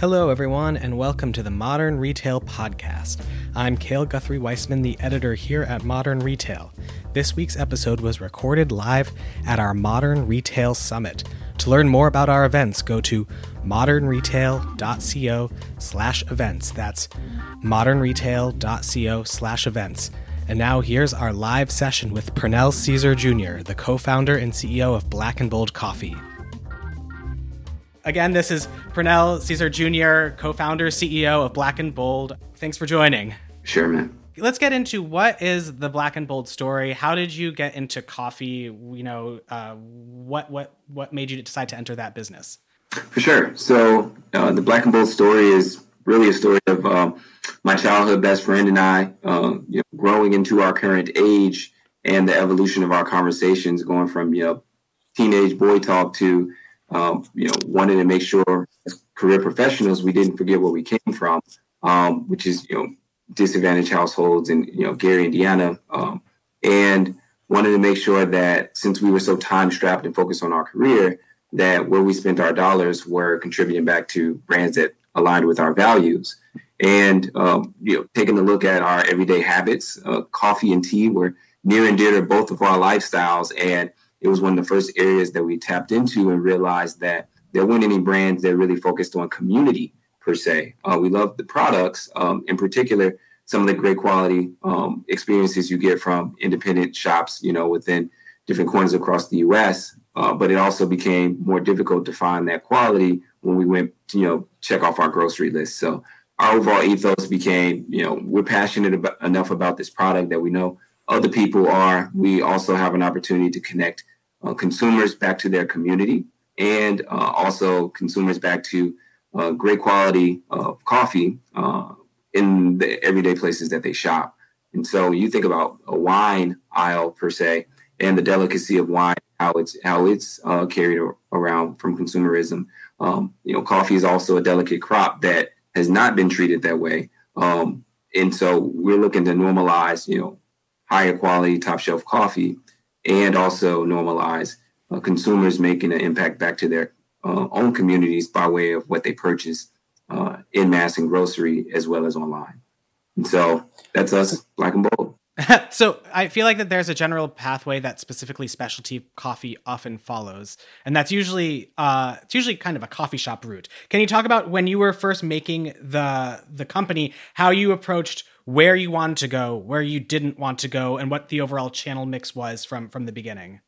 Hello, everyone, and welcome to the Modern Retail Podcast. I'm Cale Guthrie Weissman, the editor here at Modern Retail. This week's episode was recorded live at our Modern Retail Summit. To learn more about our events, go to modernretail.co slash events. That's modernretail.co slash events. And now here's our live session with Pernell Cezar Jr., the co-founder and CEO of Black and Bold Coffee. Again, this is Pernell Cezar Jr., co-founder, CEO of Black and Bold. Thanks for joining. Sure, man. Let's get into what is the Black and Bold story. How did you get into coffee? You know, uh, what what what made you decide to enter that business? For sure. So uh, the Black and Bold story is really a story of uh, my childhood best friend and I, uh, you know, growing into our current age and the evolution of our conversations, going from you know teenage boy talk to um, you know, wanted to make sure as career professionals we didn't forget where we came from, um, which is you know disadvantaged households in you know Gary, Indiana, um, and wanted to make sure that since we were so time strapped and focused on our career, that where we spent our dollars were contributing back to brands that aligned with our values. And um, you know, taking a look at our everyday habits, uh, coffee and tea were near and dear to both of our lifestyles, and it was one of the first areas that we tapped into and realized that there weren't any brands that really focused on community per se. Uh, we love the products, um, in particular, some of the great quality um, experiences you get from independent shops, you know, within different corners across the U.S. Uh, but it also became more difficult to find that quality when we went, to, you know, check off our grocery list. So our overall ethos became, you know, we're passionate about, enough about this product that we know other people are. We also have an opportunity to connect uh, consumers back to their community and uh, also consumers back to uh, great quality of coffee uh, in the everyday places that they shop. And so you think about a wine aisle per se and the delicacy of wine, how it's how it's uh, carried around from consumerism. Um, you know, coffee is also a delicate crop that has not been treated that way. Um, and so we're looking to normalize, you know, higher quality, top shelf coffee, and also normalize uh, consumers making an impact back to their uh, own communities by way of what they purchase uh, in mass and grocery as well as online. And so that's us, Black and Bold. so I feel like that there's a general pathway that specifically specialty coffee often follows, and that's usually uh, it's usually kind of a coffee shop route. Can you talk about when you were first making the the company, how you approached where you wanted to go, where you didn't want to go, and what the overall channel mix was from from the beginning.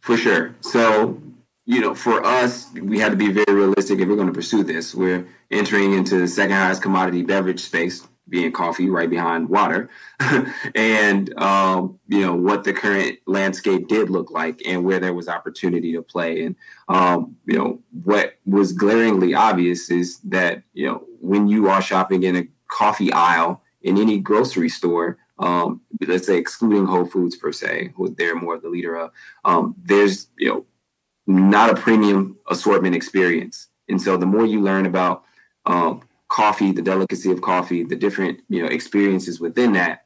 For sure. So, you know, for us, we had to be very realistic if we're going to pursue this. We're entering into the second highest commodity beverage space, being coffee, right behind water, and um, you know what the current landscape did look like, and where there was opportunity to play. And um, you know what was glaringly obvious is that you know when you are shopping in a coffee aisle in any grocery store, um, let's say excluding Whole Foods per se, who they're more of the leader of, um, there's you know not a premium assortment experience. And so the more you learn about um, coffee, the delicacy of coffee, the different you know experiences within that,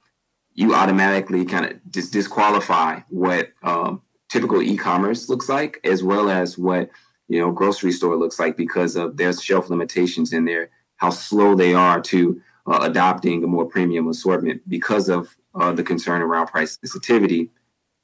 you automatically kind of just disqualify what um, typical e-commerce looks like, as well as what you know grocery store looks like because of their shelf limitations and their how slow they are to uh, adopting a more premium assortment because of uh, the concern around price sensitivity,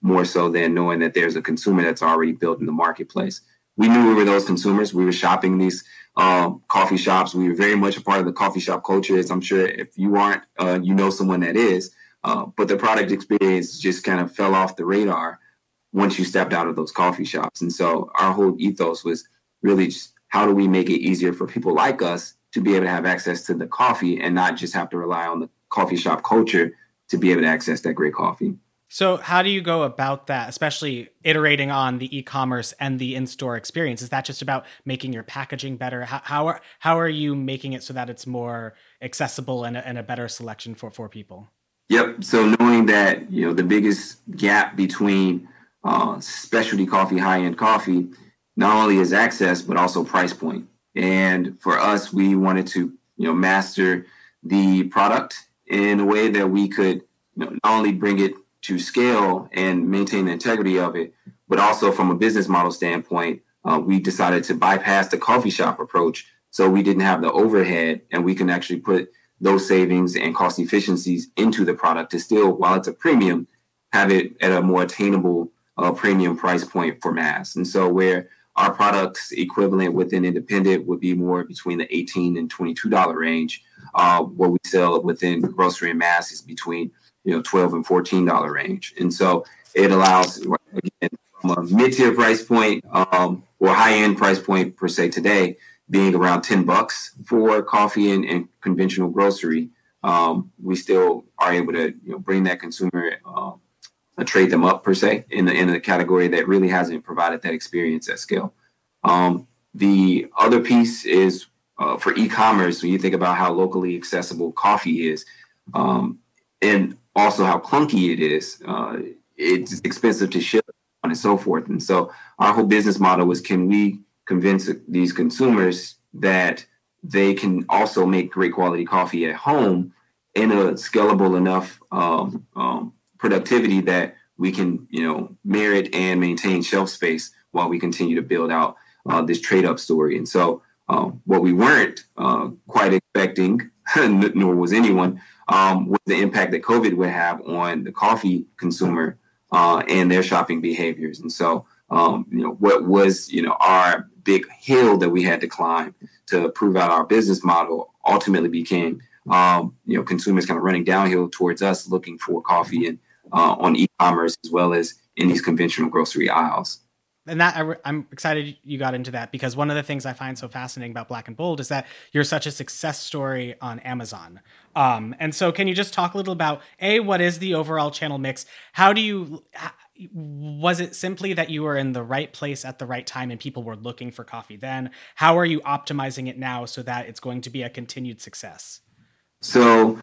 more so than knowing that there's a consumer that's already built in the marketplace. We knew we were those consumers. We were shopping these um, coffee shops. We were very much a part of the coffee shop culture. As I'm sure if you aren't, uh, you know someone that is. Uh, but the product experience just kind of fell off the radar once you stepped out of those coffee shops. And so our whole ethos was really just how do we make it easier for people like us to be able to have access to the coffee and not just have to rely on the coffee shop culture to be able to access that great coffee. So, how do you go about that, especially iterating on the e-commerce and the in-store experience? Is that just about making your packaging better? How how are, how are you making it so that it's more accessible and a, and a better selection for for people? Yep. So knowing that you know the biggest gap between uh, specialty coffee, high-end coffee, not only is access but also price point. And for us, we wanted to, you know, master the product in a way that we could you know, not only bring it to scale and maintain the integrity of it, but also from a business model standpoint, uh, we decided to bypass the coffee shop approach So we didn't have the overhead, and we can actually put those savings and cost efficiencies into the product to still, while it's a premium, have it at a more attainable uh, premium price point for mass. And so where our products equivalent within independent would be more between the 18 and 22 dollar range. Uh, what we sell within grocery and mass is between you know 12 and 14 dollar range. And so it allows again from a mid tier price point um, or high end price point per se today being around 10 bucks for coffee and, and conventional grocery. Um, we still are able to you know, bring that consumer uh, trade them up per se in the in a category that really hasn't provided that experience at scale. Um, the other piece is uh, for e-commerce. When you think about how locally accessible coffee is, um, and also how clunky it is, uh, it's expensive to ship and so forth. And so our whole business model was: can we convince these consumers that they can also make great quality coffee at home in a scalable enough um, um, productivity that we can, you know, merit and maintain shelf space while we continue to build out uh, this trade up story. And so, um, what we weren't uh, quite expecting, nor was anyone, um, was the impact that COVID would have on the coffee consumer uh, and their shopping behaviors. And so, um, you know, what was, you know, our big hill that we had to climb to prove out our business model ultimately became, um, you know, consumers kind of running downhill towards us looking for coffee and uh, on e-commerce as well as in these conventional grocery aisles. And that I, am excited you got into that because one of the things I find so fascinating about Black and Bold is that you're such a success story on Amazon. Um, and so, can you just talk a little about a what is the overall channel mix? How do you was it simply that you were in the right place at the right time and people were looking for coffee then? How are you optimizing it now so that it's going to be a continued success? So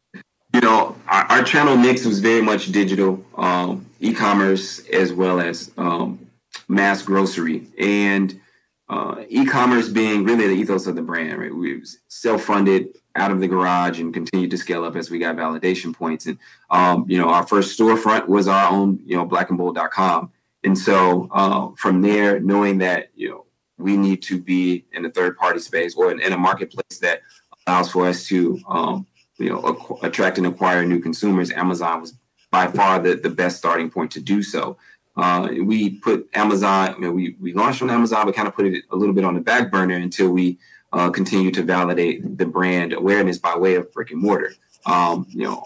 you know, our, our, channel mix was very much digital, um, e-commerce as well as um, mass grocery, and uh, e-commerce being really the ethos of the brand. Right, we self-funded out of the garage and continued to scale up as we got validation points. And um, you know, our first storefront was our own, you know, blackandbold.com. And so uh, from there, knowing that you know we need to be in a third-party space or in, in a marketplace that allows for us to um, you know, attract and acquire new consumers, Amazon was by far the, the best starting point to do so. Uh, we put Amazon, you know, we, we launched on Amazon, but kind of put it a little bit on the back burner until we uh, continue to validate the brand awareness by way of brick and mortar. Um, you know,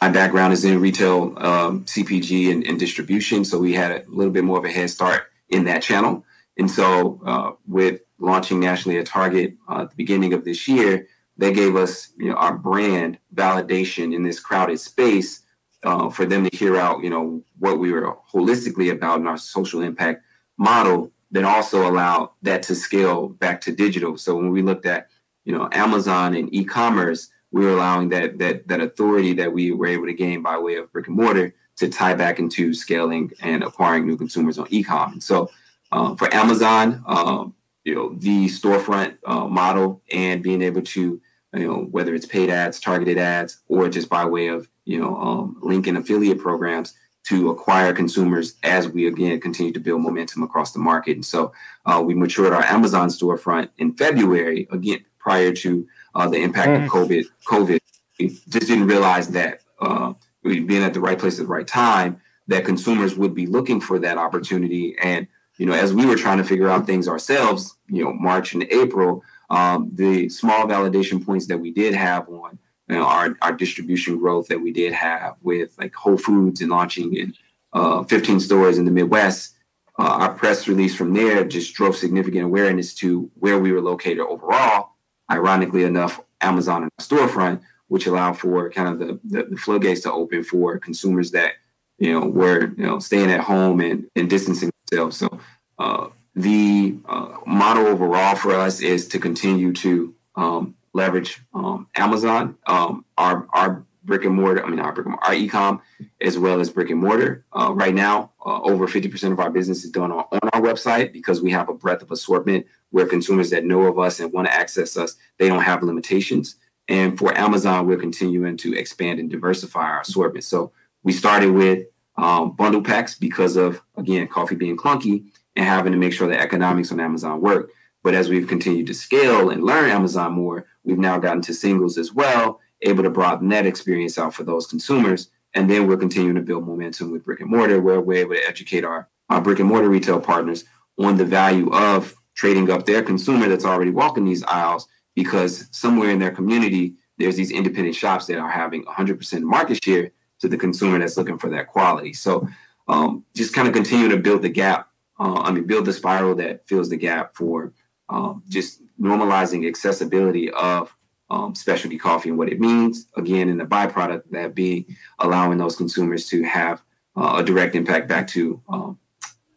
my background is in retail, um, CPG, and, and, distribution, so we had a little bit more of a head start in that channel. And so, uh, with launching nationally at Target uh, at the beginning of this year, they gave us you know our brand validation in this crowded space uh, for them to hear out you know what we were holistically about in our social impact model then also allow that to scale back to digital. So when we looked at you know amazon and e-commerce we were allowing that that that authority that we were able to gain by way of brick and mortar to tie back into scaling and acquiring new consumers on e-com. So uh, for amazon um, you know the storefront uh, model and being able to you know whether it's paid ads targeted ads or just by way of you know um, link and affiliate programs to acquire consumers as we again continue to build momentum across the market. And so uh, we matured our amazon storefront in february again prior to uh, the impact mm. of covid. Covid we just didn't realize that uh, we being at the right place at the right time that consumers would be looking for that opportunity. And you know, as we were trying to figure out things ourselves, you know, March and April, um, the small validation points that we did have on you know, our, our distribution growth that we did have with like Whole Foods and launching in uh, 15 stores in the Midwest, uh, our press release from there just drove significant awareness to where we were located overall. Ironically enough, Amazon and storefront, which allowed for kind of the, the, the floodgates to open for consumers that you know were you know staying at home and, and distancing themselves. So uh, the uh, model overall for us is to continue to um, leverage um, Amazon, um, our our brick and mortar. I mean, our brick and mortar, our ecom, as well as brick and mortar. Uh, right now, uh, over fifty percent of our business is done on, on our website because we have a breadth of assortment where consumers that know of us and want to access us, they don't have limitations. And for Amazon, we're continuing to expand and diversify our assortment. So we started with um, bundle packs because of again coffee being clunky and having to make sure the economics on Amazon work. But as we've continued to scale and learn Amazon more, we've now gotten to singles as well, able to broaden that experience out for those consumers. And then we're continuing to build momentum with brick and mortar, where we're able to educate our, our brick and mortar retail partners on the value of trading up their consumer that's already walking these aisles because somewhere in their community, there's these independent shops that are having 100% market share to the consumer that's looking for that quality. So um, just kind of continue to build the gap. Uh, I mean, build the spiral that fills the gap for um, just normalizing accessibility of um, specialty coffee and what it means. Again, in the byproduct that being allowing those consumers to have uh, a direct impact back to um,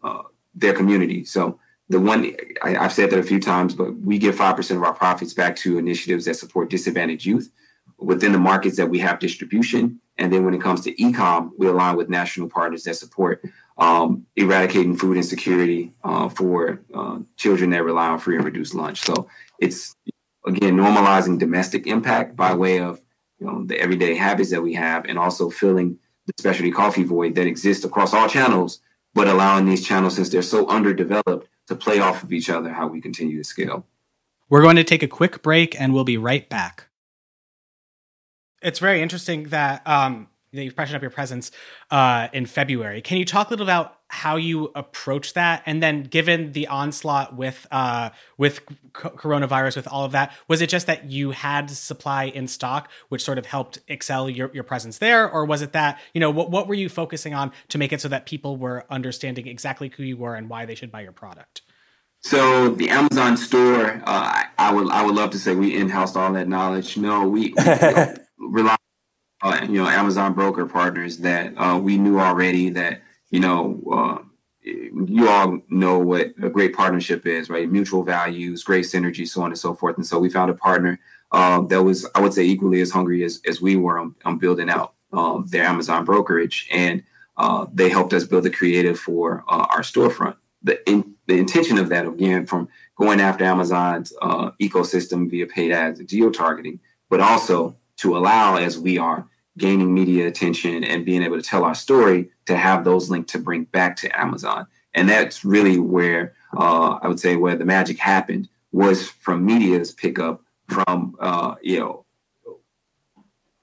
uh, their community. So the one I, have said that a few times, but we give five percent of our profits back to initiatives that support disadvantaged youth within the markets that we have distribution. And then when it comes to ecom, we align with national partners that support um, eradicating food insecurity uh, for uh, children that rely on free and reduced lunch. So it's again normalizing domestic impact by way of you know the everyday habits that we have, and also filling the specialty coffee void that exists across all channels, but allowing these channels since they're so underdeveloped to play off of each other. How we continue to scale. We're going to take a quick break, and we'll be right back it's very interesting that um, that you've freshened up your presence uh, in February. Can you talk a little about how you approach that, and then given the onslaught with uh, with coronavirus, with all of that, was it just that you had supply in stock, which sort of helped excel your, your presence there, or was it that you know what what were you focusing on to make it so that people were understanding exactly who you were and why they should buy your product? So the Amazon store, uh, I would I would love to say we in-housed all that knowledge. No, we, we rely on you know Amazon broker partners that uh, we knew already that you know uh, you all know what a great partnership is, right? Mutual values, great synergy, so on and so forth. And so we found a partner um, that was, I would say, equally as hungry as, as we were on, on building out um, their Amazon brokerage, and uh, they helped us build the creative for uh, our storefront. The in, the intention of that, again, from going after Amazon's uh, ecosystem via paid ads geo targeting, but also to allow, as we are gaining media attention and being able to tell our story, to have those linked to bring back to Amazon. And that's really where uh, I would say where the magic happened was from media's pickup from uh, you know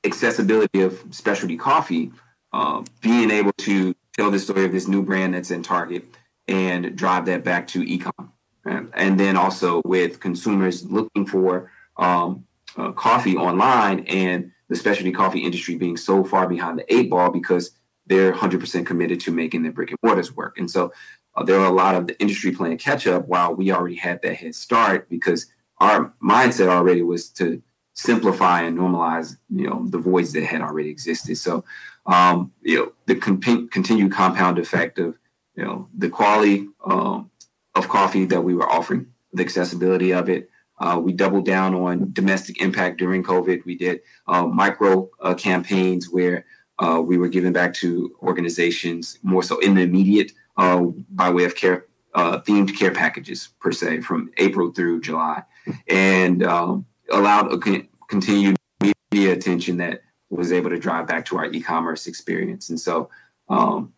accessibility of specialty coffee, uh, being able to tell the story of this new brand that's in Target and drive that back to ecom. And then also with consumers looking for um, uh, coffee online and the specialty coffee industry being so far behind the eight ball because they're 100% committed to making their brick and mortars work. And so uh, there are a lot of the industry playing catch up while we already had that head start because our mindset already was to simplify and normalize, you know, the voids that had already existed. So, um, you know, the con- continued compound effect of, you know, the quality um, of coffee that we were offering, the accessibility of it, uh, we doubled down on domestic impact during COVID. We did uh, micro uh, campaigns where uh, we were giving back to organizations more so in the immediate uh, by way of care uh, themed care packages per se from April through July, and um, allowed a con- continued media attention that was able to drive back to our e-commerce experience. And so. Um,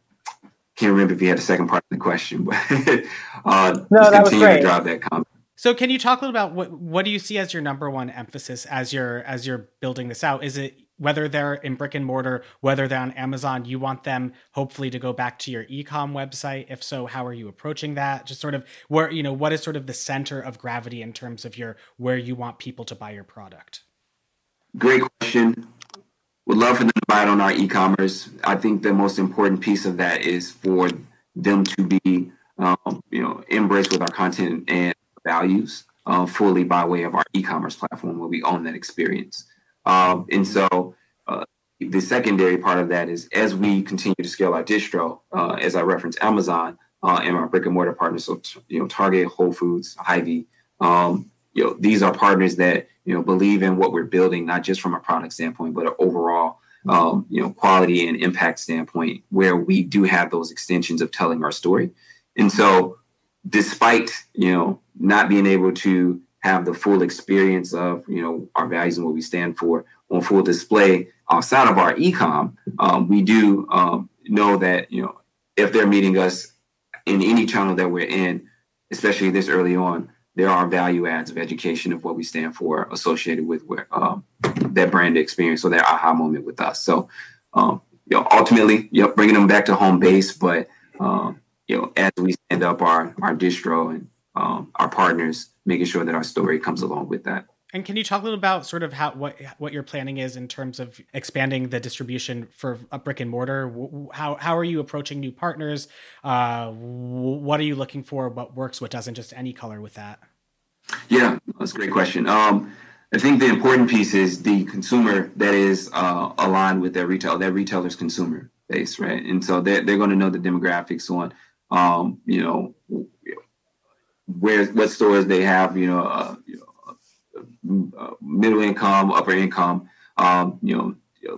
can't remember if you had a second part of the question, but uh, no, that was great. to drive that comment. So can you talk a little about what what do you see as your number one emphasis as you're as you're building this out? Is it whether they're in brick and mortar, whether they're on Amazon, you want them hopefully to go back to your ecom website? If so, how are you approaching that? Just sort of where you know what is sort of the center of gravity in terms of your where you want people to buy your product? Great question. Would love for them to buy it on our e-commerce. I think the most important piece of that is for them to be, um, you know, embraced with our content and values uh, fully by way of our e-commerce platform where we own that experience. Um, and so uh, the secondary part of that is as we continue to scale our distro, uh, as I referenced Amazon uh, and our brick and mortar partners, so you know Target, Whole Foods, Hy-Vee, um, you know these are partners that you know believe in what we're building, not just from a product standpoint, but an overall um, you know quality and impact standpoint, where we do have those extensions of telling our story. And so despite you know not being able to have the full experience of you know our values and what we stand for on full display outside of our ecom, um, we do um, know that you know if they're meeting us in any channel that we're in, especially this early on, there are value adds of education of what we stand for associated with where um, that brand experience or that aha moment with us. So, um, you know, ultimately, you know, bringing them back to home base, but um, you know, as we stand up our our distro and um, our partners, making sure that our story comes along with that. And can you talk a little about sort of how what what your planning is in terms of expanding the distribution for a brick and mortar? How how are you approaching new partners? Uh, what are you looking for? What works? What doesn't? Just any color with that. Yeah, that's a great question. Um, I think the important piece is the consumer that is uh, aligned with their retail, that retailer's consumer base, right? And so they're they're going to know the demographics on, um, you know, where what stores they have, you know, uh, you know uh, middle income, upper income, um, you know,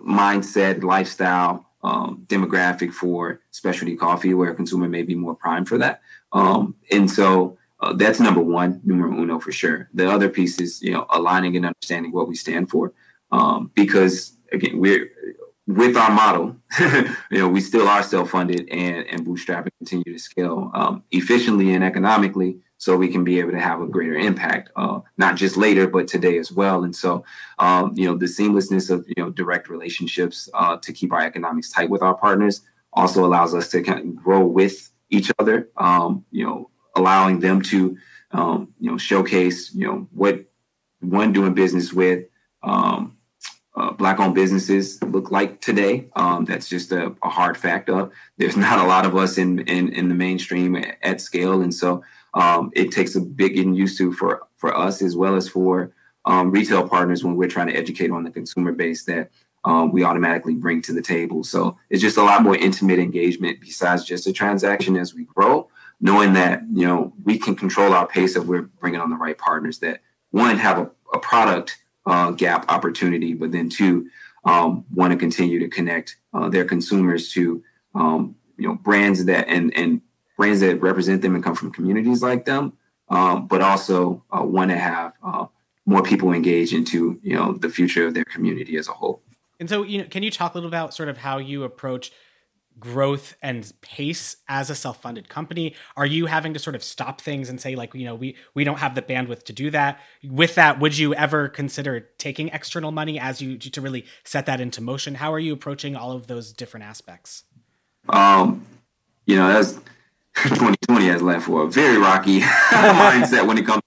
mindset, lifestyle, um, demographic for specialty coffee, where a consumer may be more primed for that. Um, and so uh, that's number one, numero uno for sure. The other piece is, you know, aligning and understanding what we stand for, um, because again, we're with our model, you know, we still are self-funded and and bootstrap and continue to scale um, efficiently and economically so we can be able to have a greater impact, uh, not just later, but today as well. And so, um, you know, the seamlessness of you know direct relationships uh, to keep our economics tight with our partners also allows us to kind of grow with each other. Um, you know, allowing them to um, you know showcase you know what one doing business with. Um, uh, black-owned businesses look like today. Um, that's just a, a, hard fact there's not a lot of us in in, in the mainstream at, at scale, and so um, it takes a big getting used to for for us as well as for um, retail partners when we're trying to educate on the consumer base that um, we automatically bring to the table. So it's just a lot more intimate engagement besides just a transaction as we grow, knowing that you know we can control our pace if we're bringing on the right partners that one have a, a product uh, gap opportunity, but then two um, want to continue to connect uh, their consumers to um, you know brands that and and brands that represent them and come from communities like them, um, but also uh, want to have uh, more people engage into you know the future of their community as a whole. And so, you know, can you talk a little about sort of how you approach growth and pace as a self-funded company? Are you having to sort of stop things and say like, you know, we we don't have the bandwidth to do that? With that, would you ever consider taking external money as you to really set that into motion? How are you approaching all of those different aspects? Um, you know, that's 2020 has left for a very rocky mindset when it comes.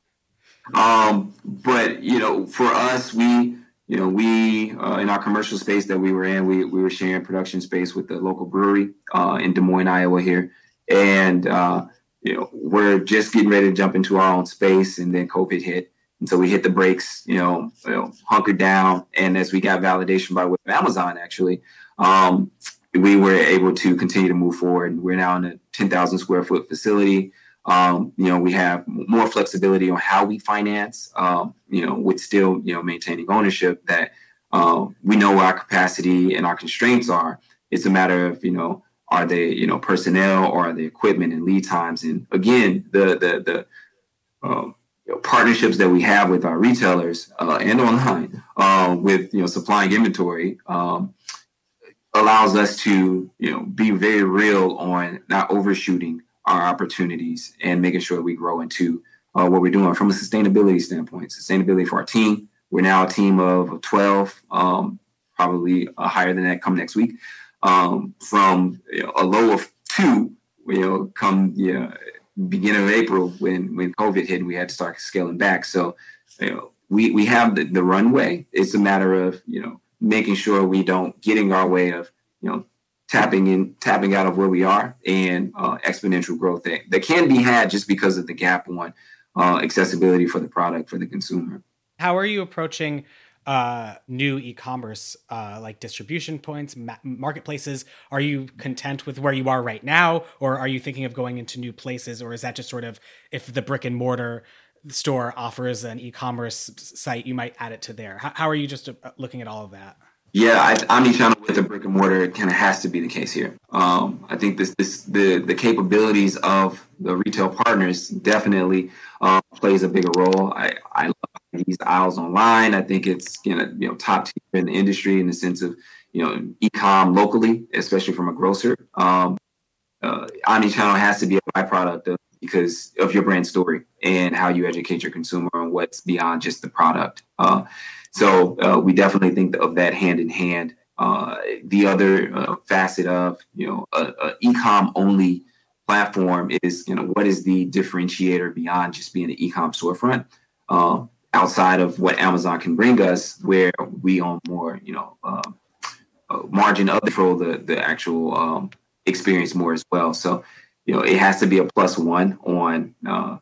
Um, but you know, for us, we you know we uh, in our commercial space that we were in, we we were sharing production space with the local brewery uh, in Des Moines, Iowa here, and uh, you know we're just getting ready to jump into our own space, and then COVID hit. And so we hit the brakes, you know, you know, hunkered down. And as we got validation by Amazon, actually, um, we were able to continue to move forward. We're now in a 10,000 square foot facility. Um, you know, we have more flexibility on how we finance, um, you know, with still, you know, maintaining ownership that um, we know what our capacity and our constraints are. It's a matter of, you know, are they, you know, personnel or are they equipment and lead times? And again, the, the, the, um, you know, partnerships that we have with our retailers uh, and online uh, with, you know, supplying inventory, um, allows us to you know be very real on not overshooting our opportunities and making sure we grow into uh, what we're doing from a sustainability standpoint. Sustainability for our team. We're now a team of 12, um, probably uh, higher than that come next week. Um, from you know, a low of two, you know, come you know, beginning of April when when COVID hit we had to start scaling back. So you know, we we have the, the runway. It's a matter of you know making sure we don't getting our way of you know tapping in tapping out of where we are and uh, exponential growth that, that can be had just because of the gap on uh, accessibility for the product for the consumer how are you approaching uh, new e-commerce uh, like distribution points ma- marketplaces are you content with where you are right now or are you thinking of going into new places or is that just sort of if the brick and mortar store offers an e-commerce site, you might add it to there. How, how are you just uh, looking at all of that? Yeah, I, omnichannel with a brick and mortar kind of has to be the case here. Um, I think this, this the the capabilities of the retail partners definitely uh, plays a bigger role. I, I love these aisles online. I think it's you know you know top tier in the industry in the sense of you know ecom locally, especially from a grocer. Um, uh, omni-channel has to be a byproduct of because of your brand story and how you educate your consumer on what's beyond just the product. Uh, so uh, we definitely think of that hand in hand. Uh, the other uh, facet of you know a, a e-com only platform is you know what is the differentiator beyond just being an e-com storefront uh, outside of what Amazon can bring us, where we own more you know uh, margin of control the the actual um, experience more as well. So you know, it has to be a plus one on uh,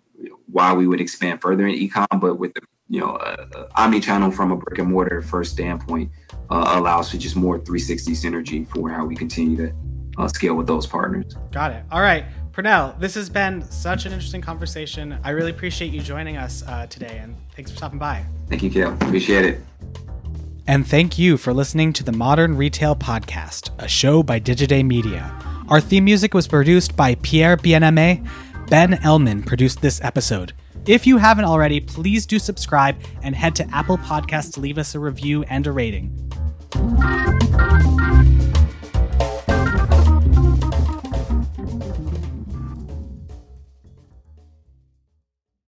why we would expand further in ecom, but with the you know, uh, uh, omni-channel from a brick and mortar first standpoint uh, allows for just more 360 synergy for how we continue to uh, scale with those partners. Got it. All right, Pernell, this has been such an interesting conversation. I really appreciate you joining us uh, today, and thanks for stopping by. Thank you, Cale. Appreciate it. And thank you for listening to the Modern Retail Podcast, a show by Digiday Media. Our theme music was produced by Pierre Bienaimé. Ben Elman produced this episode. If you haven't already, please do subscribe and head to Apple Podcasts to leave us a review and a rating.